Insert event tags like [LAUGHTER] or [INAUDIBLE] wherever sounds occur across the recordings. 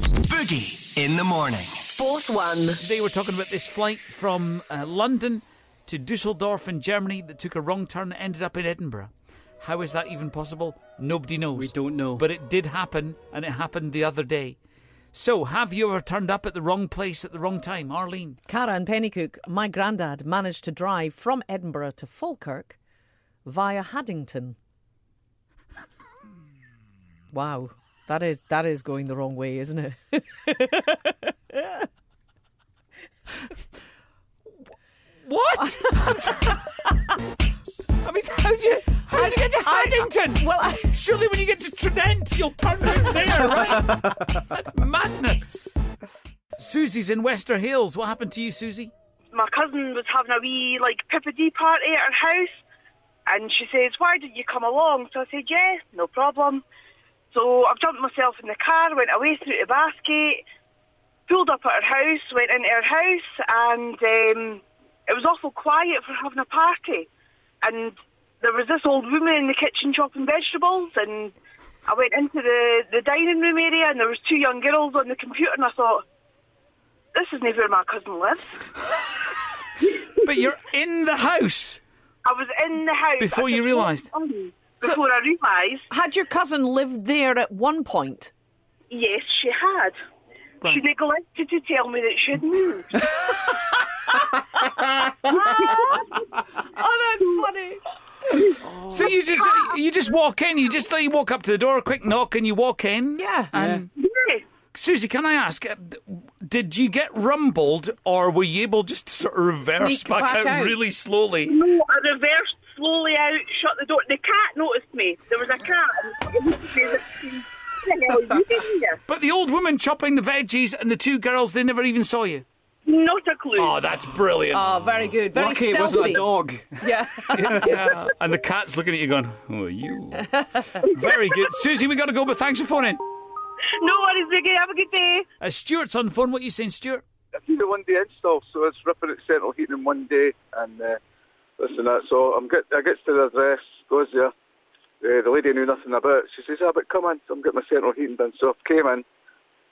Boogie in the morning. Forth 1. Today we're talking about this flight from uh, London to Dusseldorf in Germany that took a wrong turn and ended up in Edinburgh. How is that even possible? Nobody knows. We don't know. But it did happen, and it happened the other day. So, have you ever turned up at the wrong place at the wrong time, Arlene? Cara and Penicuik, my granddad managed to drive from Edinburgh to Falkirk via Haddington. wow, that is that is going the wrong way, isn't it? [LAUGHS] What? [LAUGHS] I mean, how do you how do you get to Haddington? well, I- [LAUGHS] surely when you get to Tranent, you'll turn out there, right? That's madness. Susie's in Wester Hailes. What happened to you, Susie? my cousin was having a wee like pippity party at her house and she says, Why did you come along? So I said, Yeah, no problem. So I've jumped myself in the car, went away through the basket, pulled up at her house, went into her house and um, it was awful quiet for having a party. And there was this old woman in the kitchen chopping vegetables and I went into the, the dining room area and there was two young girls on the computer and I thought, This isn't where my cousin lives. [LAUGHS] But you're in the house. I was in the house Before you realised? In Before I realised, Had your cousin lived there at one point? yes, she had. She neglected to tell me that she'd moved. [LAUGHS] [LAUGHS] Oh, that's funny. [LAUGHS] So you just you just walk in. You just you walk up to the door, a quick knock, and you walk in. Yeah. And yeah. Susie, can I ask, uh, did you get rumbled, or were you able just to sort of reverse back, back out, out. really slowly? No, I reversed slowly out, shut the door. The cat noticed me. There was a cat. and it looked at me as if, What the hell are you doing here? But the old woman chopping the veggies and the two girls, they never even saw you. Not a clue. Oh, that's brilliant. Oh, very good. Very Lucky it wasn't a dog. [LAUGHS] Yeah. [LAUGHS] yeah. And the cat's looking at you going, Who are you? [LAUGHS] Very good. Susie, we got to go, but thanks for phoning. No worries, Vicky. Have a good day. Uh, Stuart's on the phone. What are you saying, Stuart? I did a one day install, so it's ripping at central heating in one day, and uh, listen that. So I'm get I gets to the address, goes there. Uh, the lady knew nothing about. it. She says, "Ah, but come in, I'm getting my central heating done." So I came in,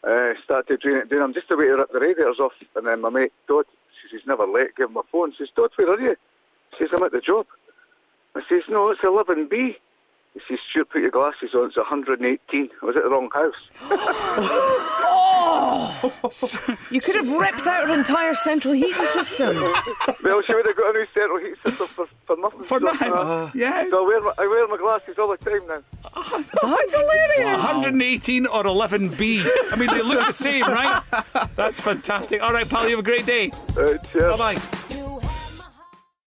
uh, started doing it, doing. I'm just away to rip the radiators off, and then my mate Todd, she says, "Never late." Give him a phone. She says, "Todd, where are you?" She says, "I'm at the job." I says, "No, it's 11B." He says, "Stuart, put your glasses on. It's 118." I was at the wrong house. [LAUGHS] [LAUGHS] [LAUGHS] You could have ripped out her entire central heating system. [LAUGHS] Well, she would have got a new central heat system for, for nothing. For So, nothing. uh, Yeah. So I wear, my, I wear my glasses all the time now. [LAUGHS] That's hilarious. 118 or 11B. I mean, they look the same, right? That's fantastic. All right, pal, you have a great day. Uh, cheers. Bye bye.